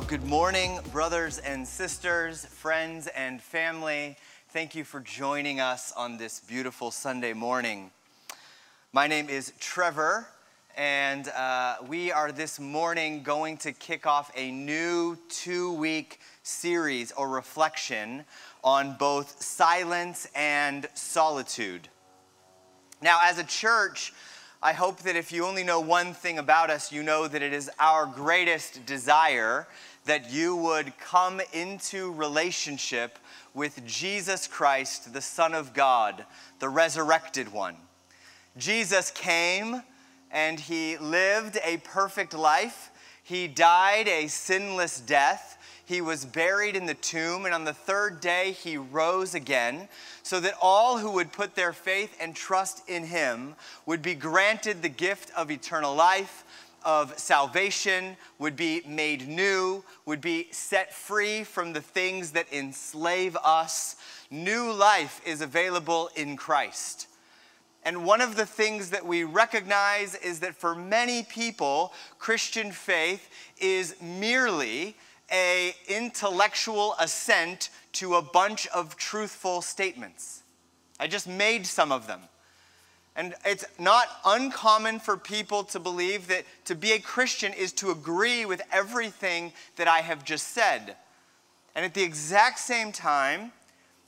Well, good morning, brothers and sisters, friends and family. Thank you for joining us on this beautiful Sunday morning. My name is Trevor, and uh, we are this morning going to kick off a new two week series or reflection on both silence and solitude. Now, as a church, I hope that if you only know one thing about us, you know that it is our greatest desire that you would come into relationship with Jesus Christ, the Son of God, the resurrected one. Jesus came and he lived a perfect life. He died a sinless death. He was buried in the tomb, and on the third day, he rose again, so that all who would put their faith and trust in him would be granted the gift of eternal life, of salvation, would be made new, would be set free from the things that enslave us. New life is available in Christ. And one of the things that we recognize is that for many people, Christian faith is merely a intellectual assent to a bunch of truthful statements. I just made some of them. And it's not uncommon for people to believe that to be a Christian is to agree with everything that I have just said. And at the exact same time,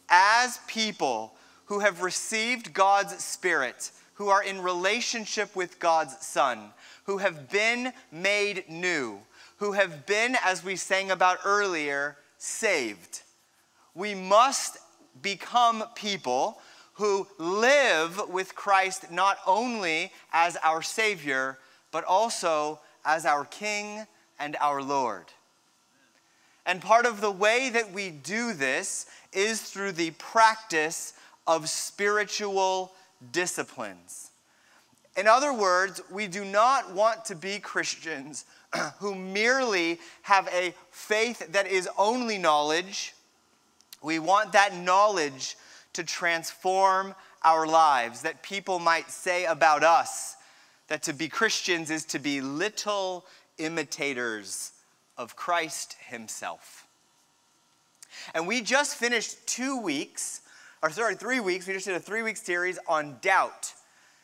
as people who have received God's Spirit, who are in relationship with God's Son, who have been made new, who have been, as we sang about earlier, saved. We must become people who live with Christ not only as our Savior, but also as our King and our Lord. And part of the way that we do this is through the practice of spiritual disciplines. In other words, we do not want to be Christians who merely have a faith that is only knowledge. We want that knowledge to transform our lives, that people might say about us that to be Christians is to be little imitators of Christ Himself. And we just finished two weeks, or sorry, three weeks, we just did a three week series on doubt.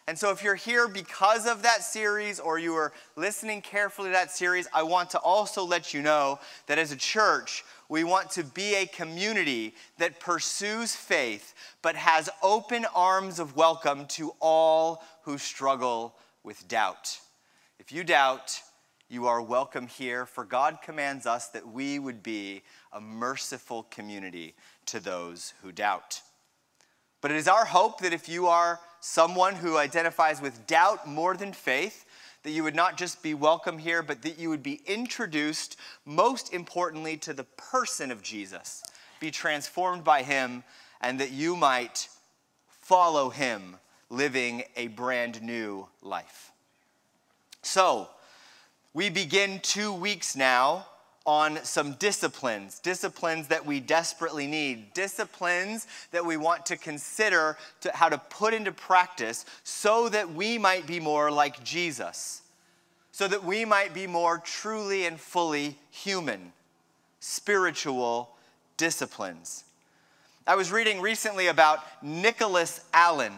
And so, if you're here because of that series or you are listening carefully to that series, I want to also let you know that as a church, we want to be a community that pursues faith but has open arms of welcome to all who struggle with doubt. If you doubt, you are welcome here, for God commands us that we would be a merciful community to those who doubt. But it is our hope that if you are someone who identifies with doubt more than faith, that you would not just be welcome here, but that you would be introduced, most importantly, to the person of Jesus, be transformed by him, and that you might follow him, living a brand new life. So, we begin two weeks now on some disciplines, disciplines that we desperately need, disciplines that we want to consider to how to put into practice so that we might be more like Jesus, so that we might be more truly and fully human, spiritual disciplines. I was reading recently about Nicholas Allen.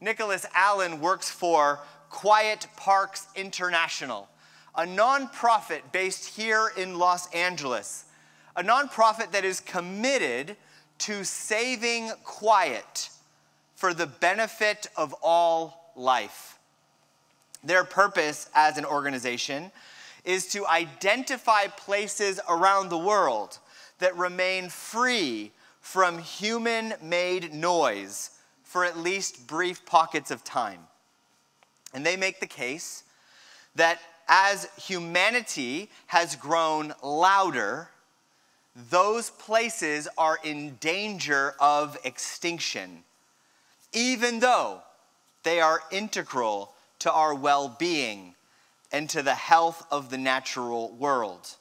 Nicholas Allen works for Quiet Parks International a nonprofit based here in Los Angeles, a nonprofit that is committed to saving quiet for the benefit of all life. Their purpose as an organization is to identify places around the world that remain free from human made noise for at least brief pockets of time. And they make the case that as humanity has grown louder, those places are in danger of extinction, even though they are integral to our well being and to the health of the natural world.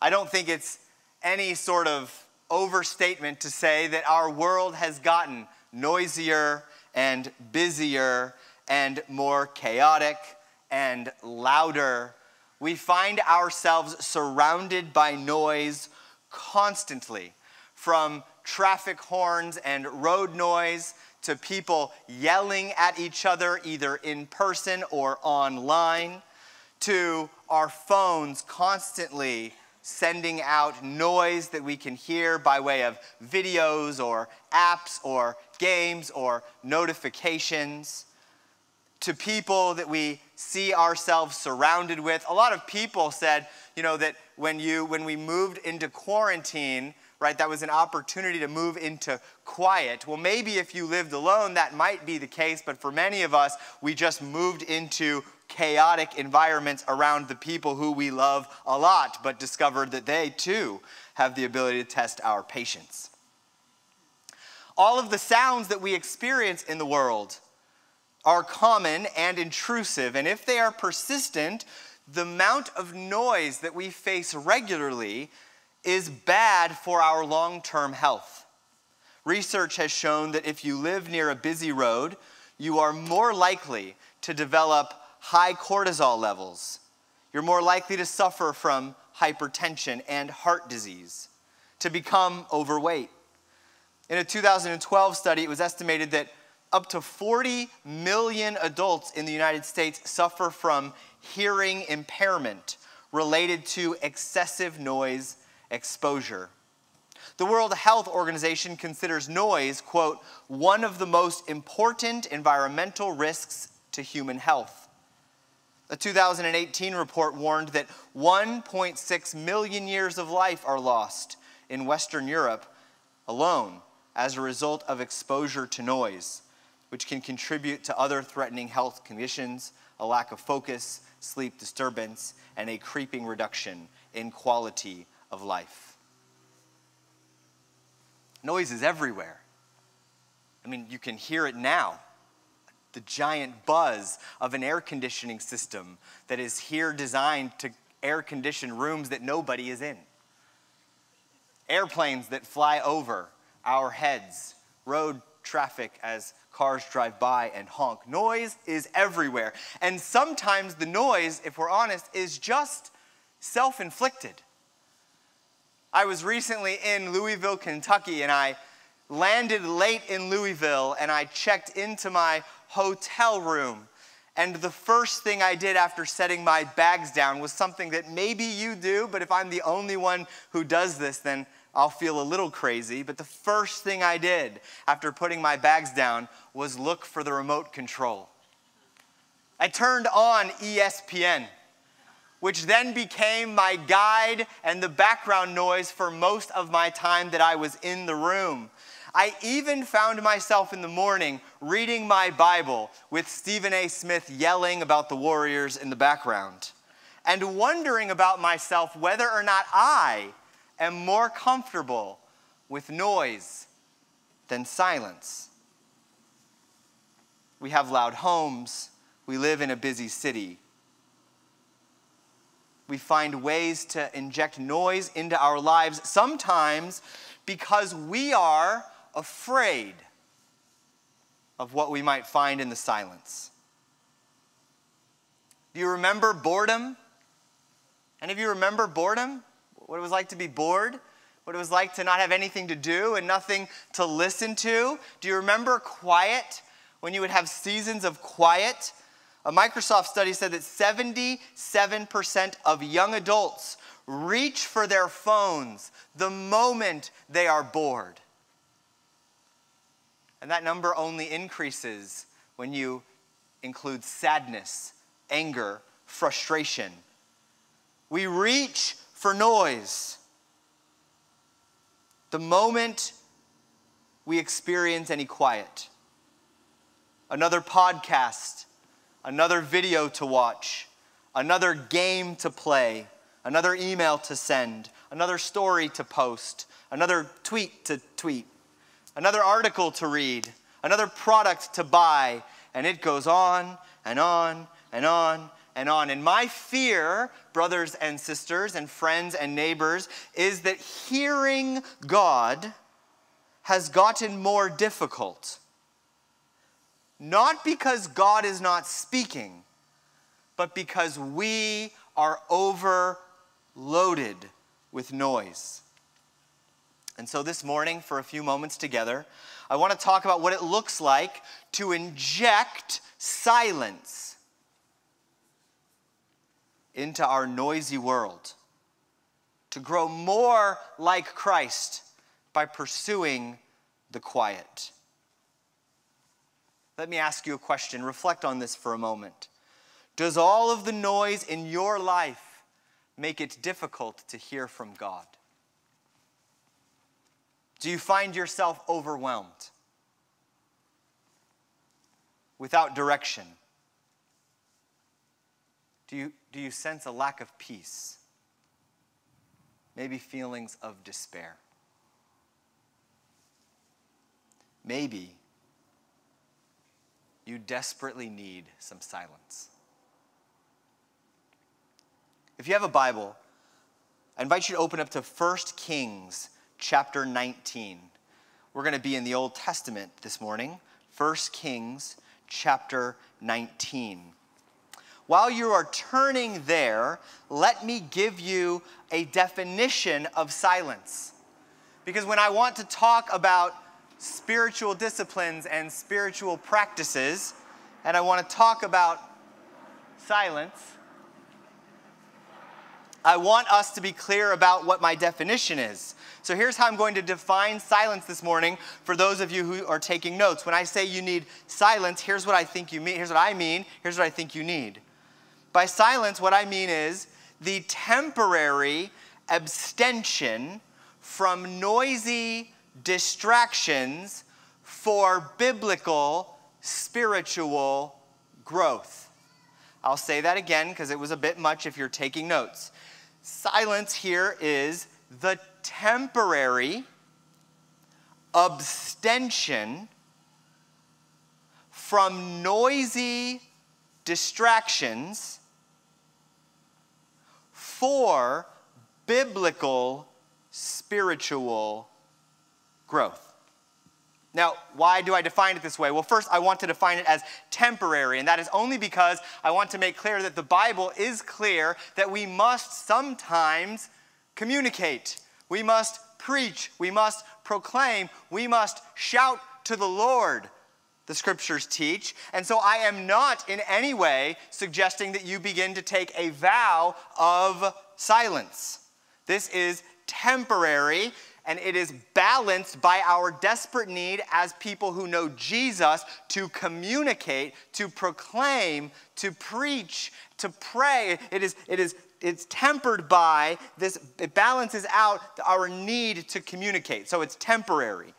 I don't think it's any sort of overstatement to say that our world has gotten noisier and busier and more chaotic and louder we find ourselves surrounded by noise constantly, from traffic horns and road noise to people yelling at each other either in person or online, to our phones constantly sending out noise that we can hear by way of videos or apps or games or notifications, to people that we see ourselves surrounded with. A lot of people said, you know, that when you when we moved into quarantine, right, that was an opportunity to move into quiet. Well, maybe if you lived alone, that might be the case, but for many of us, we just moved into chaotic environments around the people who we love a lot, but discovered that they too have the ability to test our patience. All of the sounds that we experience in the world are common and intrusive, and if they are persistent, the amount of noise that we face regularly is bad for our long term health. Research has shown that if you live near a busy road, you are more likely to develop high cortisol levels. You're more likely to suffer from hypertension and heart disease, to become overweight. In a 2012 study, it was estimated that up to 40 million adults in the United States suffer from hearing impairment related to excessive noise exposure. The World Health Organization considers noise, quote, one of the most important environmental risks to human health. A 2018 report warned that 1.6 million years of life are lost in Western Europe alone as a result of exposure to noise, which can contribute to other threatening health conditions, a lack of focus, sleep disturbance, and a creeping reduction in quality of life. Noise is everywhere. I mean, you can hear it now. The giant buzz of an air conditioning system that is here designed to air condition rooms that nobody is in. Airplanes that fly over our heads, road traffic as cars drive by and honk. Noise is everywhere. And sometimes the noise, if we're honest, is just self inflicted. I was recently in Louisville, Kentucky, and I landed late in Louisville and I checked into my hotel room. And the first thing I did after setting my bags down was something that maybe you do, but if I'm the only one who does this, then I'll feel a little crazy. But the first thing I did after putting my bags down was look for the remote control. I turned on ESPN which then became my guide and the background noise for most of my time that I was in the room. I even found myself in the morning reading my Bible with Stephen A. Smith yelling about the Warriors in the background and wondering about myself whether or not I am more comfortable with noise than silence. We have loud homes, we live in a busy city we find ways to inject noise into our lives, sometimes because we are afraid of what we might find in the silence. Do you remember boredom? Any of you remember boredom? What it was like to be bored? What it was like to not have anything to do and nothing to listen to? Do you remember quiet? When you would have seasons of quiet a Microsoft study said that 77% of young adults reach for their phones the moment they are bored. And that number only increases when you include sadness, anger, frustration. We reach for noise. The moment we experience any quiet, another podcast another video to watch, another game to play, another email to send, another story to post, another tweet to tweet, another article to read, another product to buy, and it goes on and on and on and on. And my fear, brothers and sisters, and friends and neighbors, is that hearing God has gotten more difficult not because God is not speaking, but because we are overloaded with noise. And so this morning, for a few moments together, I want to talk about what it looks like to inject silence into our noisy world, to grow more like Christ by pursuing the quiet. Let me ask you a question. Reflect on this for a moment. Does all of the noise in your life make it difficult to hear from God? Do you find yourself overwhelmed? Without direction? Do you, do you sense a lack of peace? Maybe feelings of despair? Maybe you desperately need some silence. If you have a Bible, I invite you to open up to 1 Kings chapter 19. We're going to be in the Old Testament this morning, 1 Kings chapter 19. While you are turning there, let me give you a definition of silence. Because when I want to talk about spiritual disciplines and spiritual practices, and I want to talk about silence, I want us to be clear about what my definition is. So here's how I'm going to define silence this morning for those of you who are taking notes. When I say you need silence, here's what I think you mean. Here's what I mean. Here's what I think you need. By silence, what I mean is the temporary abstention from noisy distractions for biblical spiritual growth. I'll say that again because it was a bit much if you're taking notes. Silence here is the temporary abstention from noisy distractions for biblical spiritual growth. Now, why do I define it this way? Well, first, I want to define it as temporary, and that is only because I want to make clear that the Bible is clear that we must sometimes communicate, we must preach, we must proclaim, we must shout to the Lord. The scriptures teach. And so I am not in any way suggesting that you begin to take a vow of silence. This is temporary and it is balanced by our desperate need as people who know Jesus to communicate, to proclaim, to preach, to pray. It is, it is it's tempered by this, it balances out our need to communicate. So it's temporary.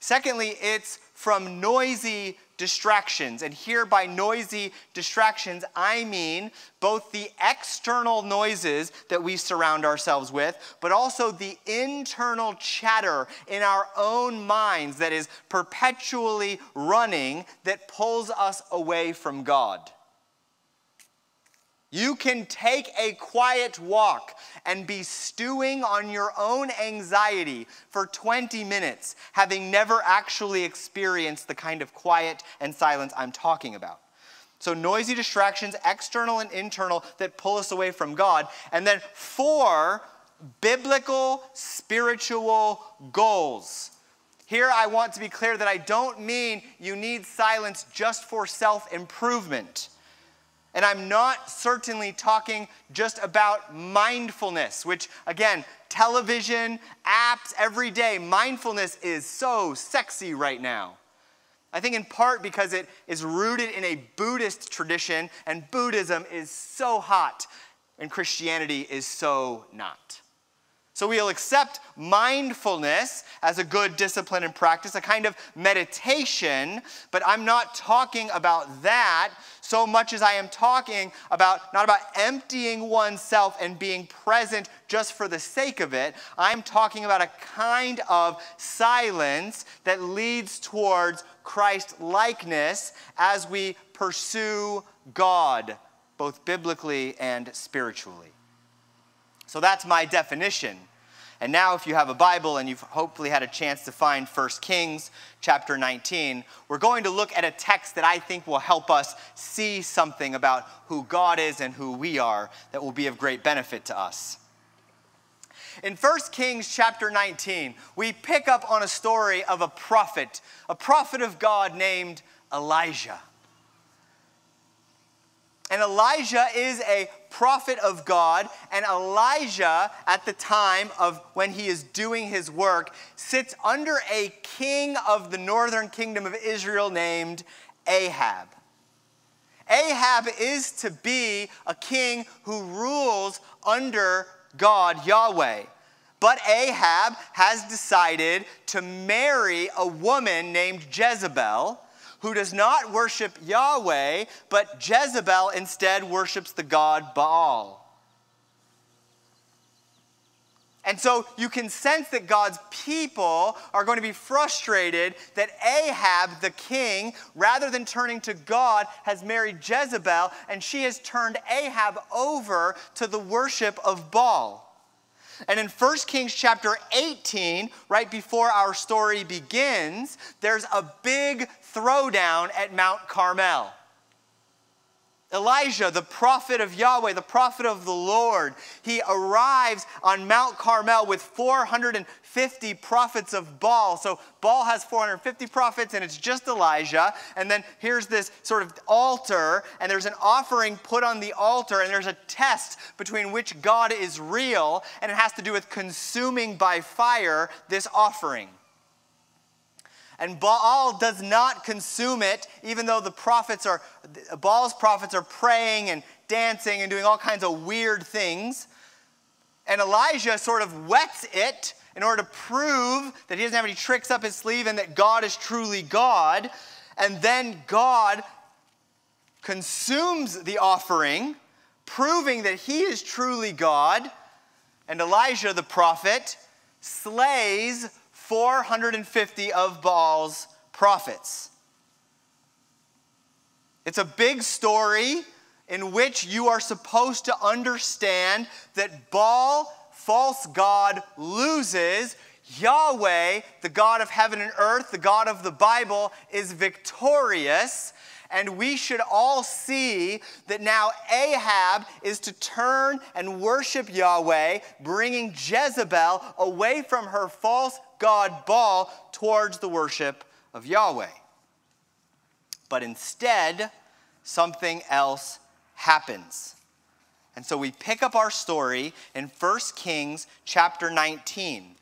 Secondly, it's from noisy distractions. And here, by noisy distractions, I mean both the external noises that we surround ourselves with, but also the internal chatter in our own minds that is perpetually running that pulls us away from God. You can take a quiet walk and be stewing on your own anxiety for 20 minutes, having never actually experienced the kind of quiet and silence I'm talking about. So, noisy distractions, external and internal, that pull us away from God. And then, for biblical spiritual goals. Here, I want to be clear that I don't mean you need silence just for self improvement. And I'm not certainly talking just about mindfulness, which, again, television, apps, every day, mindfulness is so sexy right now. I think in part because it is rooted in a Buddhist tradition, and Buddhism is so hot, and Christianity is so not. So we'll accept mindfulness as a good discipline and practice, a kind of meditation, but I'm not talking about that so much as I am talking about not about emptying oneself and being present just for the sake of it. I'm talking about a kind of silence that leads towards Christ likeness as we pursue God, both biblically and spiritually. So that's my definition. And now, if you have a Bible and you've hopefully had a chance to find 1 Kings chapter 19, we're going to look at a text that I think will help us see something about who God is and who we are that will be of great benefit to us. In 1 Kings chapter 19, we pick up on a story of a prophet, a prophet of God named Elijah. And Elijah is a prophet of God, and Elijah, at the time of when he is doing his work, sits under a king of the northern kingdom of Israel named Ahab. Ahab is to be a king who rules under God, Yahweh. But Ahab has decided to marry a woman named Jezebel who does not worship Yahweh, but Jezebel instead worships the god Baal. And so you can sense that God's people are going to be frustrated that Ahab, the king, rather than turning to God, has married Jezebel, and she has turned Ahab over to the worship of Baal. And in 1 Kings chapter 18, right before our story begins, there's a big throwdown at Mount Carmel. Elijah, the prophet of Yahweh, the prophet of the Lord, he arrives on Mount Carmel with 450 prophets of Baal. So Baal has 450 prophets, and it's just Elijah. And then here's this sort of altar, and there's an offering put on the altar, and there's a test between which God is real, and it has to do with consuming by fire this offering. And Baal does not consume it, even though the prophets are, Baal's prophets are praying and dancing and doing all kinds of weird things. And Elijah sort of wets it in order to prove that he doesn't have any tricks up his sleeve and that God is truly God. And then God consumes the offering, proving that he is truly God. And Elijah, the prophet, slays 450 of Baal's prophets. It's a big story in which you are supposed to understand that Baal, false God, loses. Yahweh, the God of heaven and earth, the God of the Bible, is victorious. And we should all see that now Ahab is to turn and worship Yahweh, bringing Jezebel away from her false god Baal towards the worship of Yahweh. But instead, something else happens. And so we pick up our story in 1 Kings chapter 19.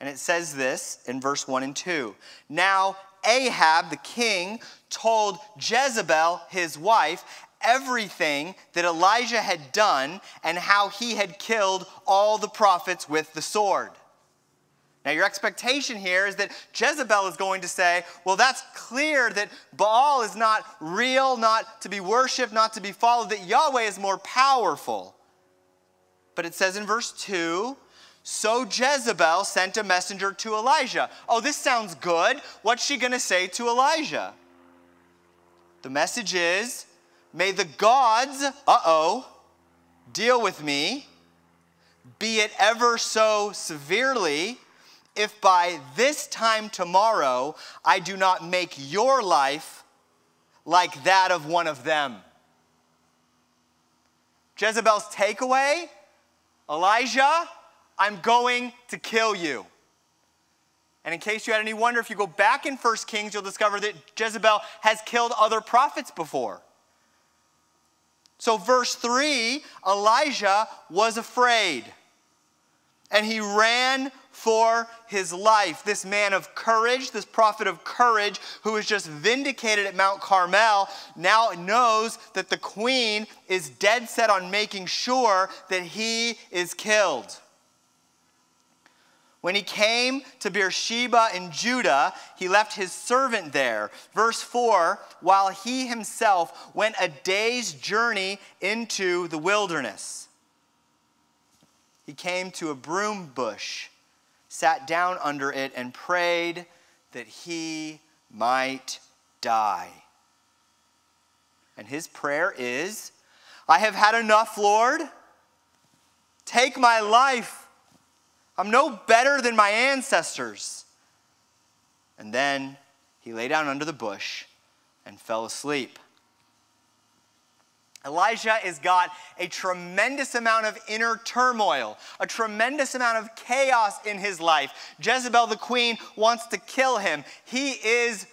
And it says this in verse 1 and 2. Now Ahab, the king, told Jezebel, his wife, everything that Elijah had done and how he had killed all the prophets with the sword. Now, your expectation here is that Jezebel is going to say, well, that's clear that Baal is not real, not to be worshiped, not to be followed, that Yahweh is more powerful. But it says in verse 2 so Jezebel sent a messenger to Elijah. Oh, this sounds good. What's she going to say to Elijah? The message is May the gods, uh oh, deal with me, be it ever so severely, if by this time tomorrow I do not make your life like that of one of them. Jezebel's takeaway Elijah, I'm going to kill you. And in case you had any wonder, if you go back in 1 Kings, you'll discover that Jezebel has killed other prophets before. So, verse 3 Elijah was afraid and he ran for his life. This man of courage, this prophet of courage, who was just vindicated at Mount Carmel, now knows that the queen is dead set on making sure that he is killed. When he came to Beersheba in Judah, he left his servant there. Verse 4 while he himself went a day's journey into the wilderness. He came to a broom bush, sat down under it, and prayed that he might die. And his prayer is I have had enough, Lord. Take my life I'm no better than my ancestors. And then he lay down under the bush and fell asleep. Elijah has got a tremendous amount of inner turmoil, a tremendous amount of chaos in his life. Jezebel, the queen, wants to kill him. He is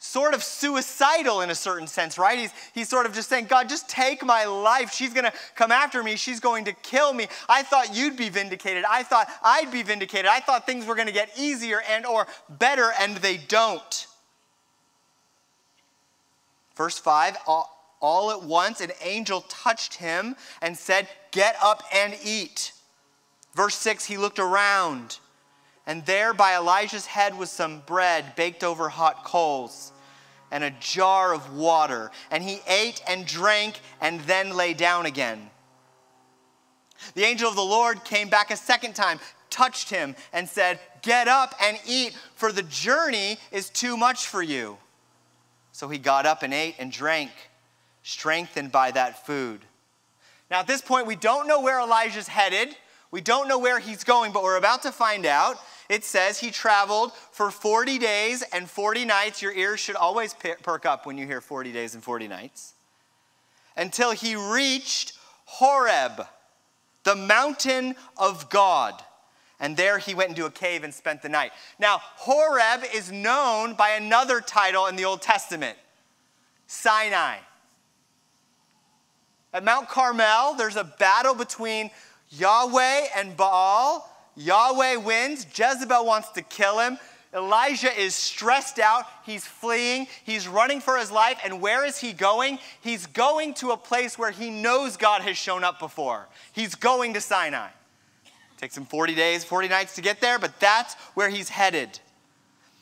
sort of suicidal in a certain sense, right? He's, he's sort of just saying, God, just take my life. She's going to come after me. She's going to kill me. I thought you'd be vindicated. I thought I'd be vindicated. I thought things were going to get easier and or better, and they don't. Verse 5, all, at once an angel touched him and said, Get up and eat. Verse 6, he looked around and there by Elijah's head was some bread baked over hot coals and a jar of water. And he ate and drank and then lay down again. The angel of the Lord came back a second time, touched him, and said, Get up and eat, for the journey is too much for you. So he got up and ate and drank, strengthened by that food. Now, at this point, we don't know where Elijah's headed. We don't know where he's going, but we're about to find out it says he traveled for 40 days and 40 nights. Your ears should always perk up when you hear 40 days and 40 nights. Until he reached Horeb, the mountain of God. And there he went into a cave and spent the night. Now, Horeb is known by another title in the Old Testament Sinai. At Mount Carmel, there's a battle between Yahweh and Baal Yahweh wins. Jezebel wants to kill him. Elijah is stressed out. He's fleeing. He's running for his life. And where is he going? He's going to a place where he knows God has shown up before. He's going to Sinai. takes him 40 days, 40 nights to get there, but that's where he's headed.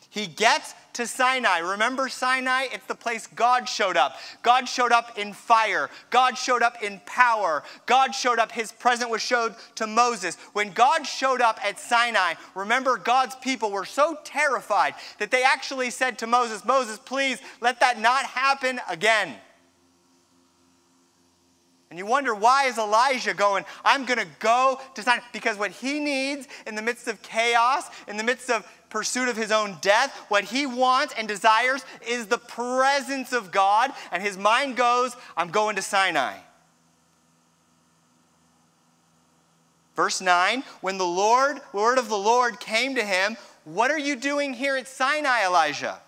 He gets to Sinai. Remember Sinai? It's the place God showed up. God showed up in fire. God showed up in power. God showed up. His presence was showed to Moses. When God showed up at Sinai, remember God's people were so terrified that they actually said to Moses, Moses, please let that not happen again. And you wonder why is Elijah going, I'm going to go to Sinai? Because what he needs in the midst of chaos, in the midst of pursuit of his own death. What he wants and desires is the presence of God, and his mind goes, I'm going to Sinai. Verse 9, when the Lord, word of the Lord came to him, What are you doing here at Sinai, Elijah?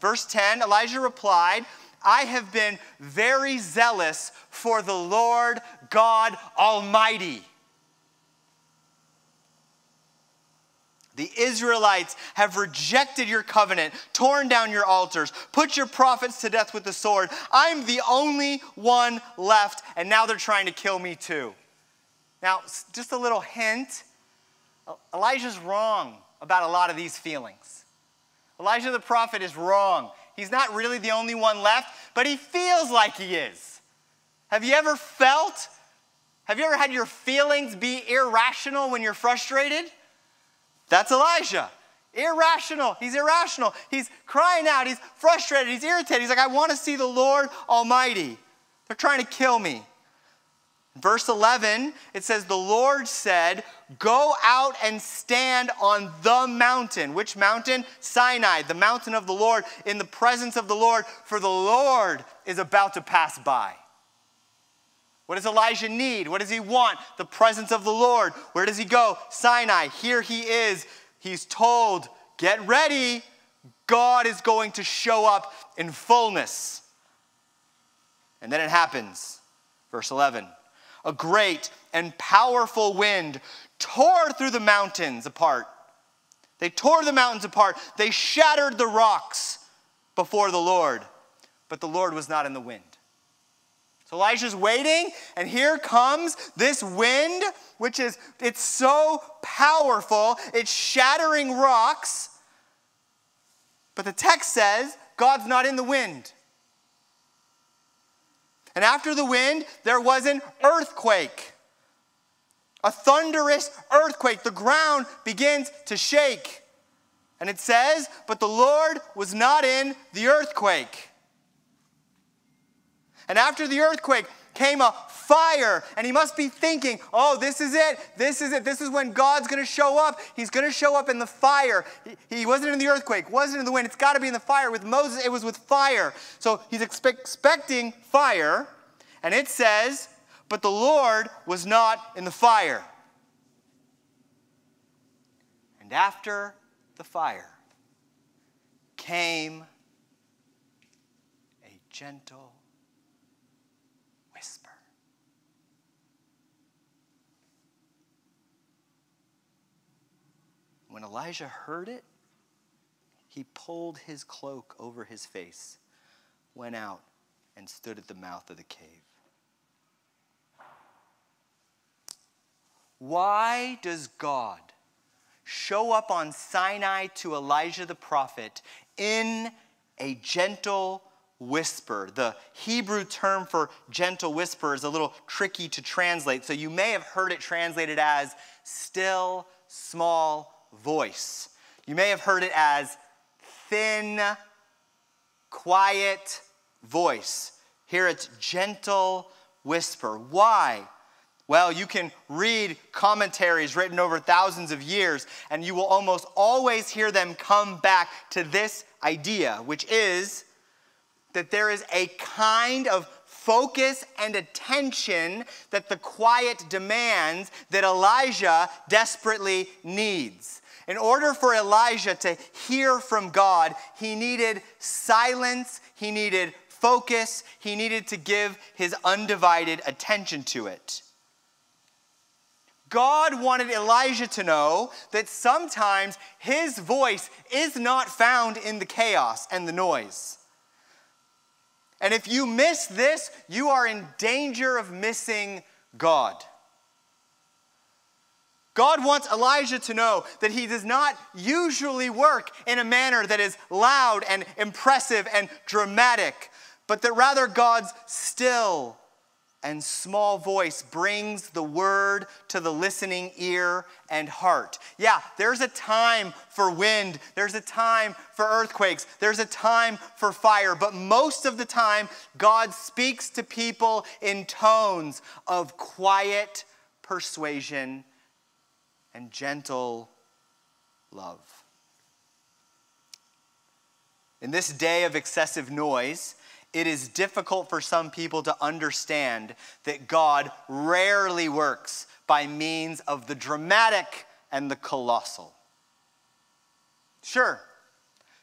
Verse 10, Elijah replied, I have been very zealous for the Lord God Almighty. The Israelites have rejected your covenant, torn down your altars, put your prophets to death with the sword. I'm the only one left, and now they're trying to kill me too. Now, just a little hint Elijah's wrong about a lot of these feelings. Elijah the prophet is wrong. He's not really the only one left, but he feels like he is. Have you ever felt? Have you ever had your feelings be irrational when you're frustrated? That's Elijah. Irrational. He's irrational. He's crying out. He's frustrated. He's irritated. He's like, I want to see the Lord Almighty. They're trying to kill me. Verse 11, it says, The Lord said, Go out and stand on the mountain. Which mountain? Sinai, the mountain of the Lord, in the presence of the Lord, for the Lord is about to pass by. What does Elijah need? What does he want? The presence of the Lord. Where does he go? Sinai. Here he is. He's told, get ready. God is going to show up in fullness. And then it happens. Verse 11 A great and powerful wind tore through the mountains apart. They tore the mountains apart. They shattered the rocks before the Lord. But the Lord was not in the wind. So Elijah's waiting, and here comes this wind, which is, it's so powerful, it's shattering rocks. But the text says God's not in the wind. And after the wind, there was an earthquake. A thunderous earthquake. The ground begins to shake. And it says, But the Lord was not in the earthquake. And after the earthquake, came a fire. And he must be thinking, oh, this is it. This is it. This is when God's going to show up. He's going to show up in the fire. He, he wasn't in the earthquake, wasn't in the wind. It's got to be in the fire. With Moses, it was with fire. So he's expect, expecting fire. And it says, but the Lord was not in the fire. And after the fire came a gentle whisper. When Elijah heard it, he pulled his cloak over his face, went out, and stood at the mouth of the cave. Why does God show up on Sinai to Elijah the prophet in a gentle whisper. The Hebrew term for gentle whisper is a little tricky to translate, so you may have heard it translated as still, small voice. You may have heard it as thin, quiet voice. Here it's gentle whisper. Why? Well, you can read commentaries written over thousands of years, and you will almost always hear them come back to this idea, which is that there is a kind of focus and attention that the quiet demands that Elijah desperately needs. In order for Elijah to hear from God, he needed silence, he needed focus, he needed to give his undivided attention to it. God wanted Elijah to know that sometimes his voice is not found in the chaos and the noise. And if you miss this, you are in danger of missing God. God wants Elijah to know that he does not usually work in a manner that is loud and impressive and dramatic, but that rather God's still and small voice brings the word to the listening ear and heart. Yeah, there's a time for wind, there's a time for earthquakes, there's a time for fire, but most of the time, God speaks to people in tones of quiet persuasion and gentle love. In this day of excessive noise, it is difficult for some people to understand that God rarely works by means of the dramatic and the colossal. Sure,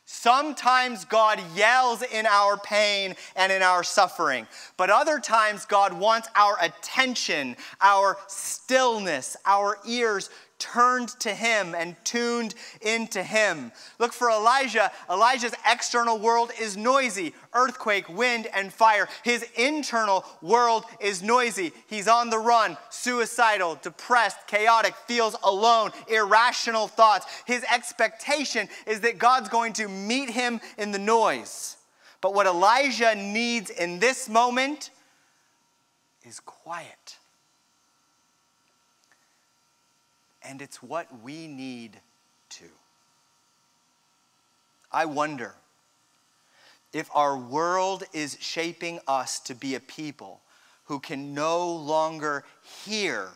sometimes God yells in our pain and in our suffering, but other times God wants our attention, our stillness, our ears turned to him and tuned into him. Look for Elijah. Elijah's external world is noisy earthquake, wind, and fire. His internal world is noisy. He's on the run, suicidal, depressed, chaotic, feels alone, irrational thoughts. His expectation is that God's going to meet him in the noise. But what Elijah needs in this moment is quiet. And it's what we need too. I wonder if our world is shaping us to be a people who can no longer hear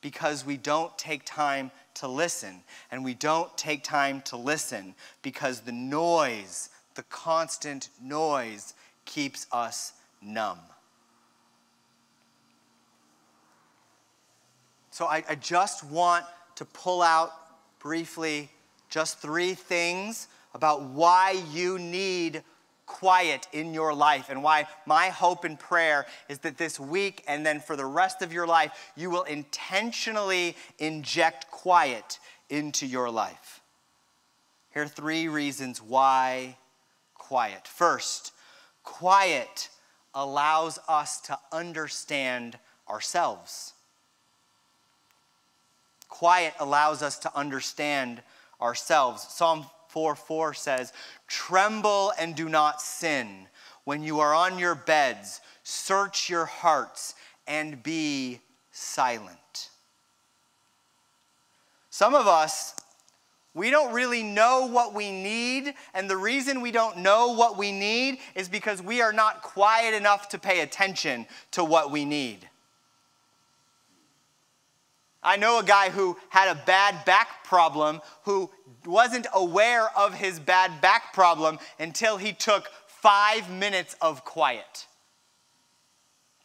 because we don't take time to listen. And we don't take time to listen because the noise, the constant noise, keeps us numb. So I, I just want to pull out briefly just three things about why you need quiet in your life and why my hope and prayer is that this week and then for the rest of your life, you will intentionally inject quiet into your life. Here are three reasons why quiet. First, quiet allows us to understand ourselves. Quiet allows us to understand ourselves. Psalm 4 4 says, Tremble and do not sin. When you are on your beds, search your hearts and be silent. Some of us We don't really know what we need, and the reason we don't know what we need is because we are not quiet enough to pay attention to what we need. I know a guy who had a bad back problem who wasn't aware of his bad back problem until he took five minutes of quiet.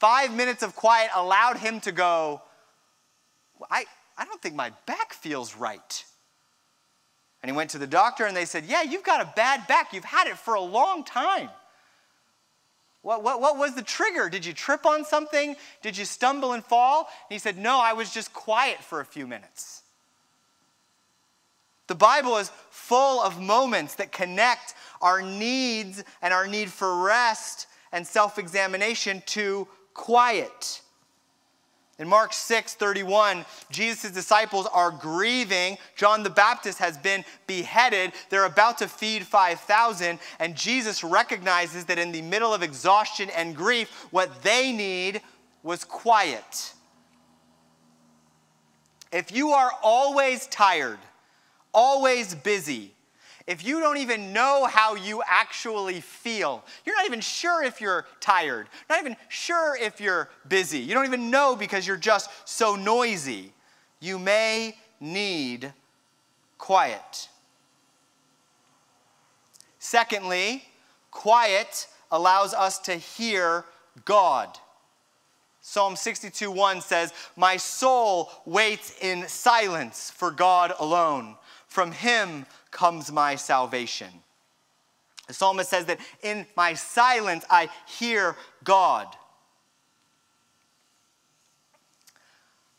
Five minutes of quiet allowed him to go, I, I don't think my back feels right. And he went to the doctor and they said, Yeah, you've got a bad back. You've had it for a long time. What, what, what was the trigger? Did you trip on something? Did you stumble and fall? And he said, No, I was just quiet for a few minutes. The Bible is full of moments that connect our needs and our need for rest and self examination to quiet. In Mark 6 31, Jesus' disciples are grieving. John the Baptist has been beheaded. They're about to feed 5,000, and Jesus recognizes that in the middle of exhaustion and grief, what they need was quiet. If you are always tired, always busy, if you don't even know how you actually feel, you're not even sure if you're tired, not even sure if you're busy, you don't even know because you're just so noisy, you may need quiet. Secondly, quiet allows us to hear God. Psalm 62 1 says, My soul waits in silence for God alone. From him comes my salvation. The psalmist says that in my silence I hear God.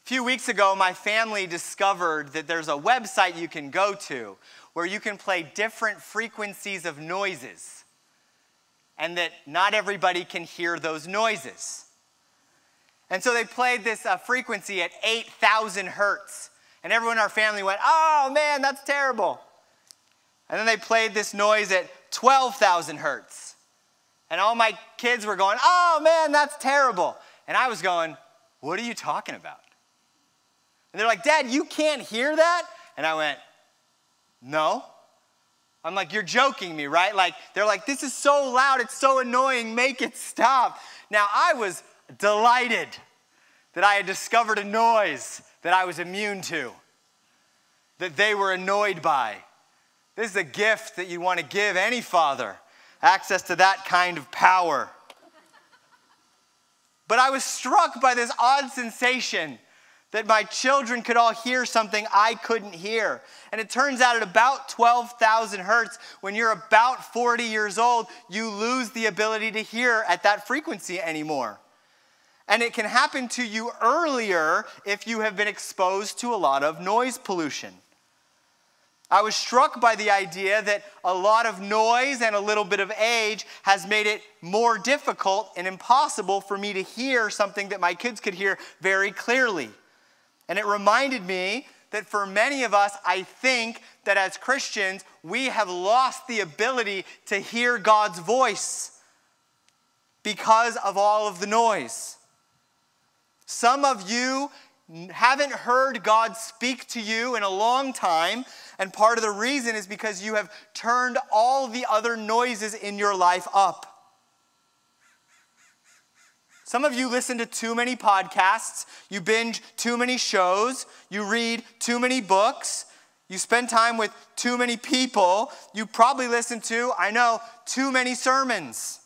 A few weeks ago, my family discovered that there's a website you can go to where you can play different frequencies of noises, and that not everybody can hear those noises. And so they played this uh, frequency at 8,000 hertz, and everyone in our family went, Oh man, that's terrible. And then they played this noise at 12,000 hertz. And all my kids were going, oh man, that's terrible. And I was going, what are you talking about? And they're like, Dad, you can't hear that? And I went, no. I'm like, you're joking me, right? Like, they're like, this is so loud, it's so annoying, make it stop. Now, I was delighted that I had discovered a noise that I was immune to, that they were annoyed by. This is a gift that you want to give any father access to that kind of power. But I was struck by this odd sensation that my children could all hear something I couldn't hear. And it turns out at about 12,000 hertz, when you're about 40 years old, you lose the ability to hear at that frequency anymore. And it can happen to you earlier if you have been exposed to a lot of noise pollution. I was struck by the idea that a lot of noise and a little bit of age has made it more difficult and impossible for me to hear something that my kids could hear very clearly. And it reminded me that for many of us, I think that as Christians, we have lost the ability to hear God's voice because of all of the noise. Some of you haven't heard God speak to you in a long time, and part of the reason is because you have turned all the other noises in your life up. Some of you listen to too many podcasts, you binge too many shows, you read too many books, you spend time with too many people, you probably listen to, I know, too many sermons.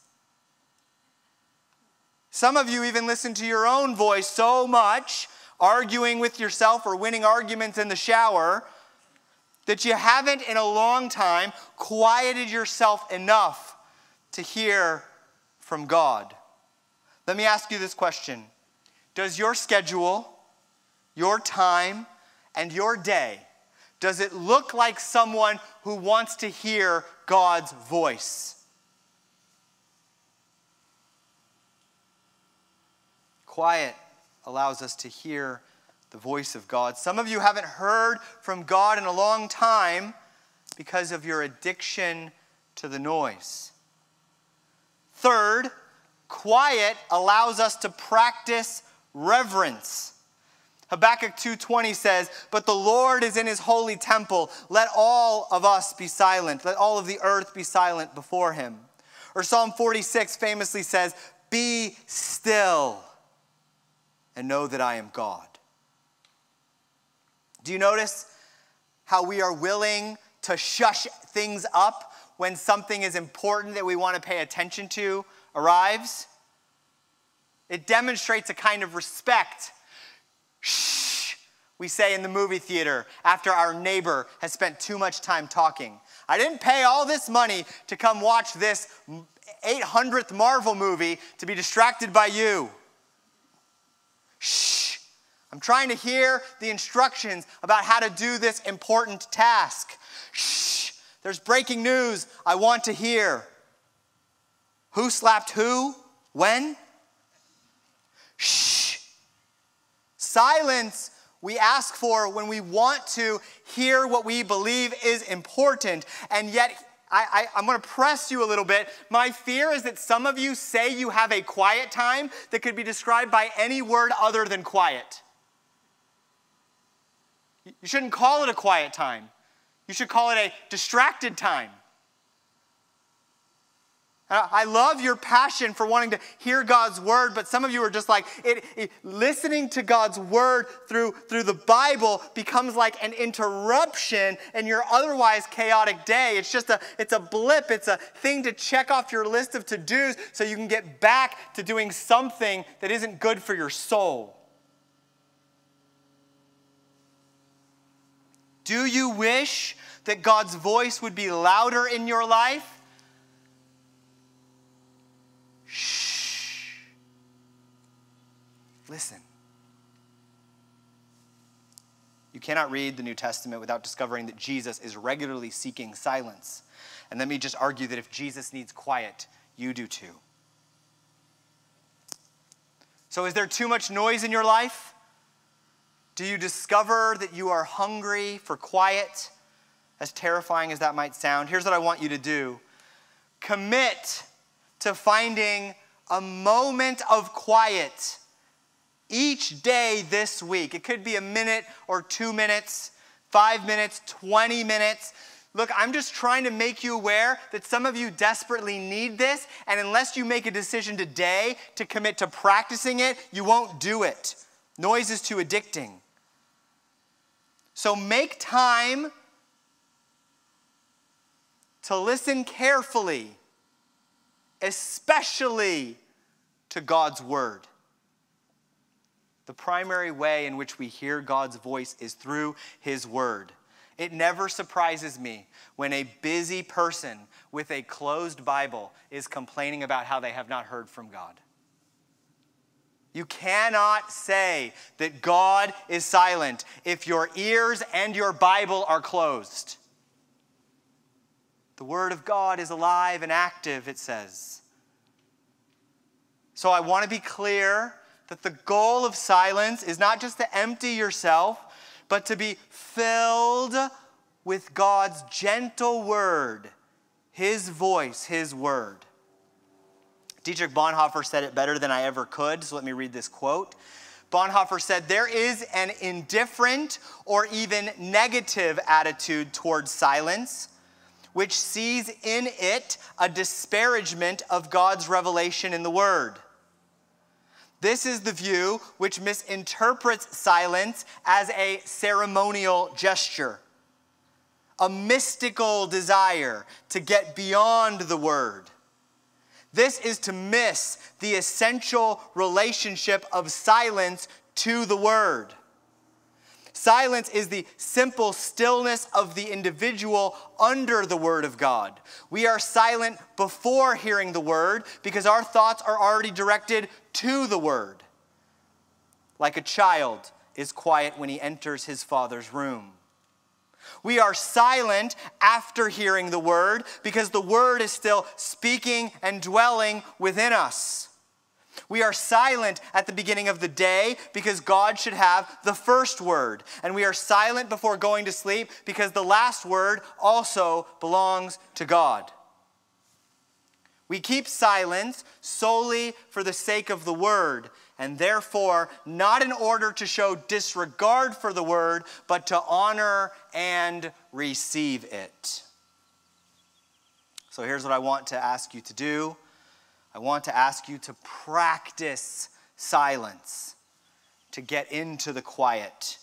Some of you even listen to your own voice so much arguing with yourself or winning arguments in the shower that you haven't in a long time quieted yourself enough to hear from God. Let me ask you this question Does your schedule, your time, and your day, does it look like someone who wants to hear God's voice? Quiet allows us to hear the voice of God. Some of you haven't heard from God in a long time because of your addiction to the noise. Third, quiet allows us to practice reverence. Habakkuk 2:20 says, "But the Lord is in his holy temple. Let all of us be silent. Let all of the earth be silent before him." Or Psalm 46 famously says, "Be still and know that I am God." Do you notice how we are willing to shush things up when something is important that we want to pay attention to arrives? It demonstrates a kind of respect Shh, we say in the movie theater after our neighbor has spent too much time talking. I didn't pay all this money to come watch this 800th Marvel movie to be distracted by you. Shh. I'm trying to hear the instructions about how to do this important task. Shh. There's breaking news I want to hear. Who slapped who? When? Shh. Silence we ask for when we want to hear what we believe is important. And yet, I, am going to press you a little bit. My fear is that some of you say you have a quiet time that could be described by any word other than quiet. You shouldn't call it a quiet time, you should call it a distracted time. I love your passion for wanting to hear God's word, but some of you are just like, it, it, listening to God's word through, through the Bible becomes like an interruption in your otherwise chaotic day. It's just a, it's a blip, it's a thing to check off your list of to dos so you can get back to doing something that isn't good for your soul. Do you wish that God's voice would be louder in your life? Shh. Listen. You cannot read the New Testament without discovering that Jesus is regularly seeking silence. And let me just argue that if Jesus needs quiet, you do too. So, is there too much noise in your life? Do you discover that you are hungry for quiet? As terrifying as that might sound, here's what I want you to do commit to finding a moment of quiet each day this week. It could be a minute or two minutes, five minutes, 20 minutes. Look, I'm just trying to make you aware that some of you desperately need this, and unless you make a decision today to commit to practicing it, you won't do it. Noise is too addicting. So make time to listen carefully especially to God's word. The primary way in which we hear God's voice is through his word. It never surprises me when a busy person with a closed Bible is complaining about how they have not heard from God. You cannot say that God is silent if your ears and your Bible are closed. The Word of God is alive and active, it says. So I want to be clear that the goal of silence is not just to empty yourself, but to be filled with God's gentle word, His voice, His word. Dietrich Bonhoeffer said it better than I ever could, so let me read this quote. Bonhoeffer said, There is an indifferent or even negative attitude towards silence which sees in it a disparagement of God's revelation in the Word. This is the view which misinterprets silence as a ceremonial gesture, a mystical desire to get beyond the Word. This is to miss the essential relationship of silence to the Word. Silence is the simple stillness of the individual under the Word of God. We are silent before hearing the Word because our thoughts are already directed to the Word. Like a child is quiet when he enters his father's room. We are silent after hearing the Word because the Word is still speaking and dwelling within us. We are silent at the beginning of the day because God should have the first word. And we are silent before going to sleep because the last word also belongs to God. We keep silence solely for the sake of the word, and therefore not in order to show disregard for the word, but to honor and receive it. So here's what I want to ask you to do I want to ask you to practice silence, to get into the quiet.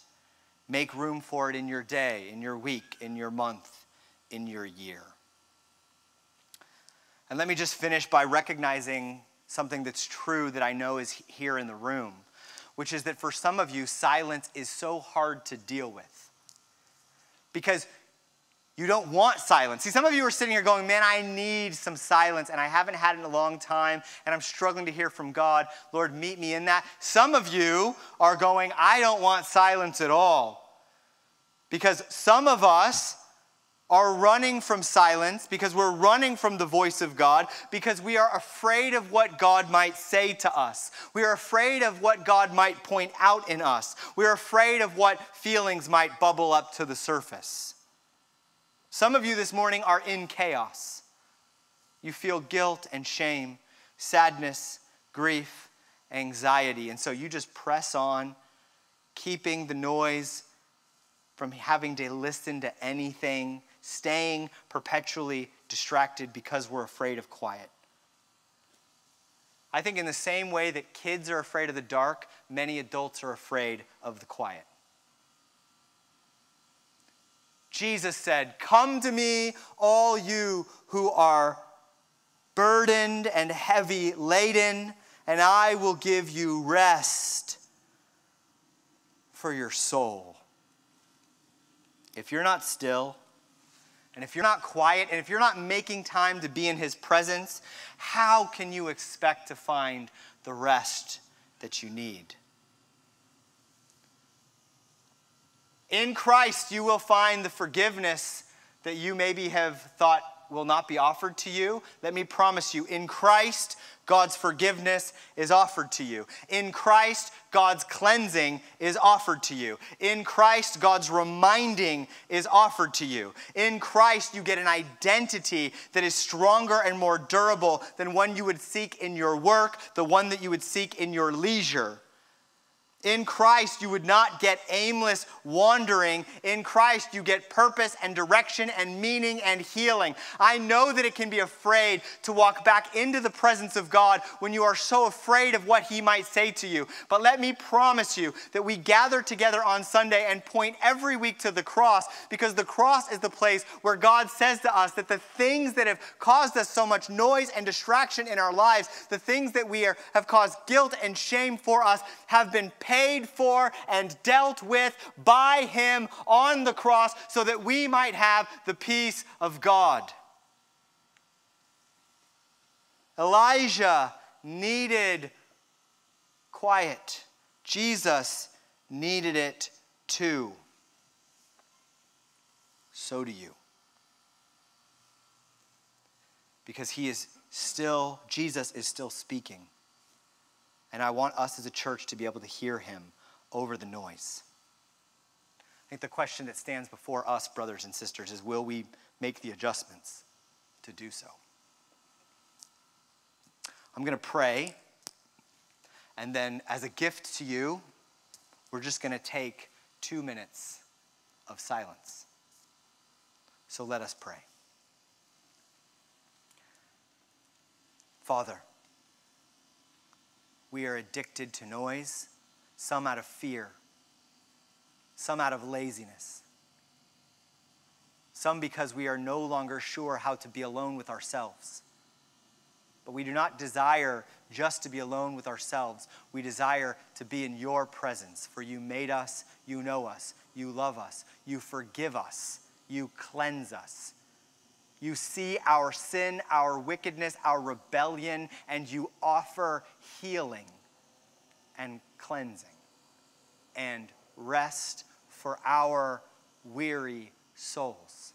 Make room for it in your day, in your week, in your month, in your year. And let me just finish by recognizing something that's true that I know is here in the room, which is that for some of you, silence is so hard to deal with. Because you don't want silence. See, some of you are sitting here going, Man, I need some silence, and I haven't had it in a long time, and I'm struggling to hear from God. Lord, meet me in that. Some of you are going, I don't want silence at all. Because some of us are running from silence because we're running from the voice of God because we are afraid of what God might say to us. We are afraid of what God might point out in us. We are afraid of what feelings might bubble up to the surface. Some of you this morning are in chaos. You feel guilt and shame, sadness, grief, anxiety, and so you just press on, keeping the noise from having to listen to anything staying perpetually distracted because we're afraid of quiet. I think, in the same way that kids are afraid of the dark, many adults are afraid of the quiet. Jesus said, Come to me, all you who are burdened and heavy laden, and I will give you rest for your soul. If you're not still, and if you're not quiet, and if you're not making time to be in His presence, how can you expect to find the rest that you need? In Christ, you will find the forgiveness that you maybe have thought will not be offered to you. Let me promise you, in Christ, God's forgiveness is offered to you. In Christ, God's cleansing is offered to you. In Christ, God's reminding is offered to you. In Christ, you get an identity that is stronger and more durable than one you would seek in your work, the one that you would seek in your leisure. In Christ, you would not get aimless wandering. In Christ, you get purpose and direction and meaning and healing. I know that it can be afraid to walk back into the presence of God when you are so afraid of what He might say to you. But let me promise you that we gather together on Sunday and point every week to the cross because the cross is the place where God says to us that the things that have caused us so much noise and distraction in our lives, the things that we are, have caused guilt and shame for us, have been paid paid for and dealt with by him on the cross so that we might have the peace of God. Elijah needed quiet. Jesus needed it too. So do you. Because he is still, Jesus is still speaking. And I want us as a church to be able to hear him over the noise. I think the question that stands before us, brothers and sisters, is will we make the adjustments to do so? I'm going to pray, and then as a gift to you, we're just going to take two minutes of silence. So let us pray. Father, we are addicted to noise, some out of fear, some out of laziness, some because we are no longer sure how to be alone with ourselves. But we do not desire just to be alone with ourselves. We desire to be in your presence, for you made us, you know us, you love us, you forgive us, you cleanse us. You see our sin, our wickedness, our rebellion, and you offer healing and cleansing and rest for our weary souls.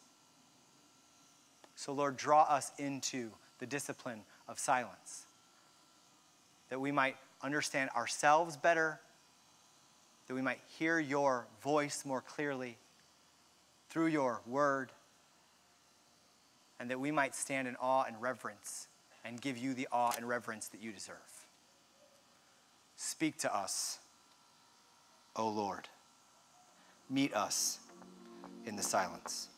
So, Lord, draw us into the discipline of silence, that we might understand ourselves better, that we might hear your voice more clearly through your word and that we might stand in awe and reverence and give you the awe and reverence that you deserve. Speak to us, O Lord. Meet us in the silence.